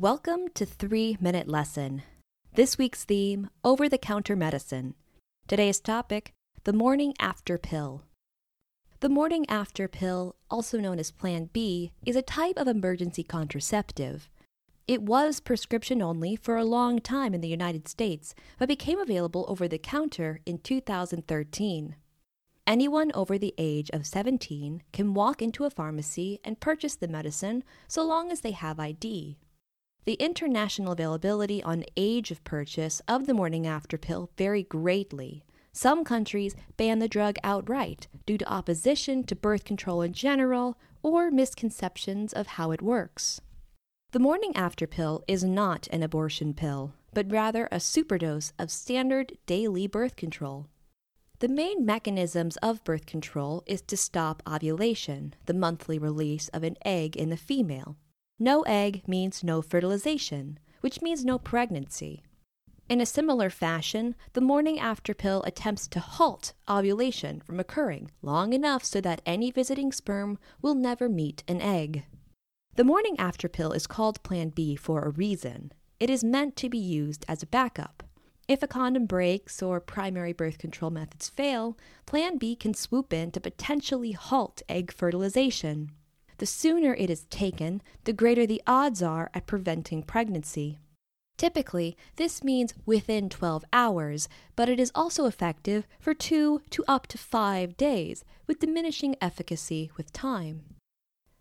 Welcome to 3 Minute Lesson. This week's theme Over the Counter Medicine. Today's topic The Morning After Pill. The morning after pill, also known as Plan B, is a type of emergency contraceptive. It was prescription only for a long time in the United States, but became available over the counter in 2013. Anyone over the age of 17 can walk into a pharmacy and purchase the medicine so long as they have ID. The international availability on age of purchase of the morning after pill vary greatly. Some countries ban the drug outright due to opposition to birth control in general or misconceptions of how it works. The morning after pill is not an abortion pill, but rather a superdose of standard daily birth control. The main mechanisms of birth control is to stop ovulation, the monthly release of an egg in the female. No egg means no fertilization, which means no pregnancy. In a similar fashion, the morning after pill attempts to halt ovulation from occurring long enough so that any visiting sperm will never meet an egg. The morning after pill is called Plan B for a reason. It is meant to be used as a backup. If a condom breaks or primary birth control methods fail, Plan B can swoop in to potentially halt egg fertilization. The sooner it is taken, the greater the odds are at preventing pregnancy. Typically, this means within 12 hours, but it is also effective for two to up to five days, with diminishing efficacy with time.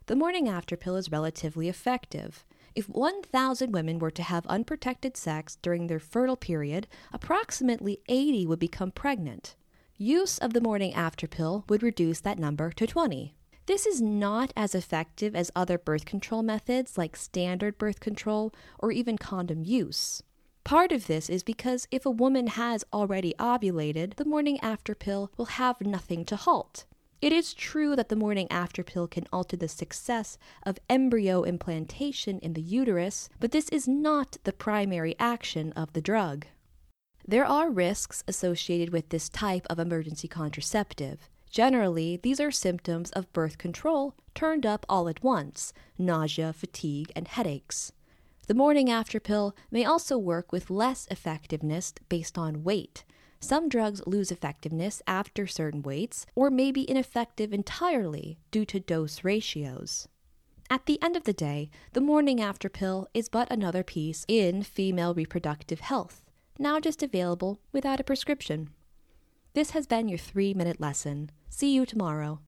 The morning after pill is relatively effective. If 1,000 women were to have unprotected sex during their fertile period, approximately 80 would become pregnant. Use of the morning after pill would reduce that number to 20. This is not as effective as other birth control methods like standard birth control or even condom use. Part of this is because if a woman has already ovulated, the morning after pill will have nothing to halt. It is true that the morning after pill can alter the success of embryo implantation in the uterus, but this is not the primary action of the drug. There are risks associated with this type of emergency contraceptive. Generally, these are symptoms of birth control turned up all at once nausea, fatigue, and headaches. The morning after pill may also work with less effectiveness based on weight. Some drugs lose effectiveness after certain weights or may be ineffective entirely due to dose ratios. At the end of the day, the morning after pill is but another piece in female reproductive health, now just available without a prescription. This has been your three minute lesson. See you tomorrow.